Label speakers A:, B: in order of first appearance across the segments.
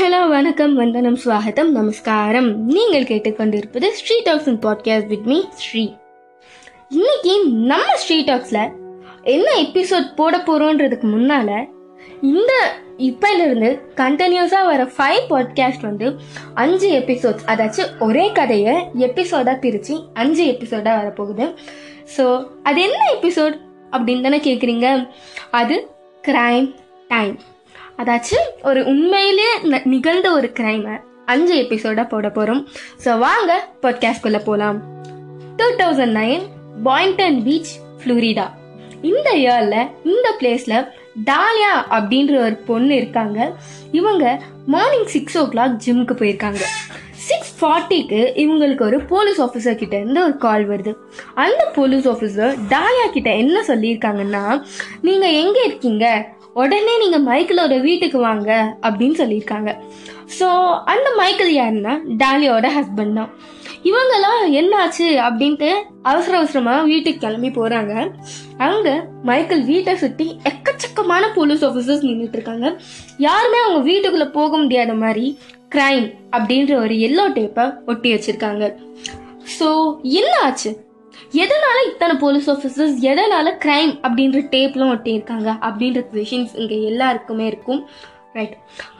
A: Hello வணக்கம் வந்தனம் ஸ்வாகத்தம் நமஸ்காரம். நீங்கள் கேட்டுக்கொண்டிருப்பது Sri talks and podcast with me Sri. இன்னைக்கு நம்ம ஸ்ரீ டாக்ஸில் என்ன எபிசோட் போட போகிறோன்றதுக்கு முன்னால் இந்த இப்போலேருந்து கண்டினியூஸாக வர ஃபைவ் பாட்காஸ்ட் வந்து அஞ்சு எபிசோட்ஸ் அதாச்சும் ஒரே கதையை எபிசோடாக பிரித்து அஞ்சு எபிசோடாக வரப்போகுது. ஸோ அது என்ன எபிசோட் அப்படின்னு தானே கேட்குறீங்க அது கிரைம் டைம் அதாச்சும் ஒரு உண்மையிலே நிகழ்ந்த ஒரு கிரைமை அஞ்சு எபிசோட போட போகிறோம் ஸோ வாங்க பாட்காஸ்ட்குள்ளே போகலாம் two thousand nine Boynton Beach Florida இந்த இயரில் இந்த பிளேஸில் டாலியா அப்படின்ற ஒரு பொண்ணு இருக்காங்க. இவங்க மார்னிங் சிக்ஸ் ஓ கிளாக் ஜிம்முக்கு போயிருக்காங்க. சிக்ஸ் ஃபார்ட்டிக்கு இவங்களுக்கு ஒரு போலீஸ் ஆஃபீஸர் கிட்ட இருந்து ஒரு கால் வருது. அந்த போலீஸ் ஆஃபீஸர் டாலியா கிட்ட என்ன சொல்லியிருக்காங்கன்னா நீங்கள் எங்கே இருக்கீங்க? உடனே நீங்கள் மைக்கிளோட வீட்டுக்கு வாங்க அப்படின்னு சொல்லியிருக்காங்க. ஸோ அந்த மைக்கிள் யாருன்னா? டாலியோட ஹஸ்பண்ட் தான். இவங்கெல்லாம் என்னாச்சு அப்படின்ட்டு அவசர அவசரமாக வீட்டுக்கு கிளம்பி போகிறாங்க அங்கே மைக்கேல் வீட்டை சுற்றி எக்கச்சக்கமான போலீஸ் ஆஃபீஸர்ஸ் நின்றுட்டு இருக்காங்க. யாருமே அவங்க வீட்டுக்குள்ளே போக முடியாத மாதிரி கிரைம் அப்படின்ற ஒரு எல்லோ டேப்பை ஒட்டி வச்சிருக்காங்க. ஸோ என்ன ஆச்சு எதனால இத்தனை போலீஸ் ஆஃபீஸர்ஸ் எதனால கிரைம் அப்படின்ற டேப்லாம் ஒட்டியிருக்காங்க அப்படின்ற கொஷின்ஸ் இங்கே எல்லாருக்குமே இருக்கும். ரைட்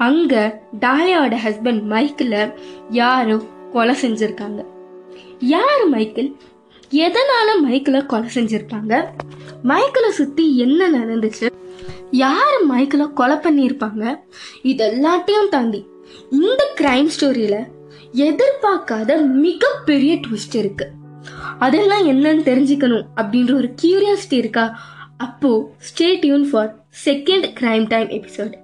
A: அங்கே டாலியாவோட ஹஸ்பண்ட் மைக்கில் யாரோ கொலை செஞ்சுருக்காங்க. யார் மைக்கிள்? எதனால மைக்கில் கொலை செஞ்சுருப்பாங்க மைக்கிளை சுற்றி என்ன நடந்துச்சு? யார் மைக்கில் கொலை பண்ணியிருப்பாங்க? இது எல்லாத்தையும் தாண்டி இந்த கிரைம் ஸ்டோரியில் எதிர்பார்க்காத மிகப்பெரிய ட்விஸ்ட் இருக்குது அதெல்லாம் என்னன்னு தெரிஞ்சுக்கணும் அப்படின்ற ஒரு கியூரியாசிட்டி இருக்கா? அப்போ stay tuned for second crime time episode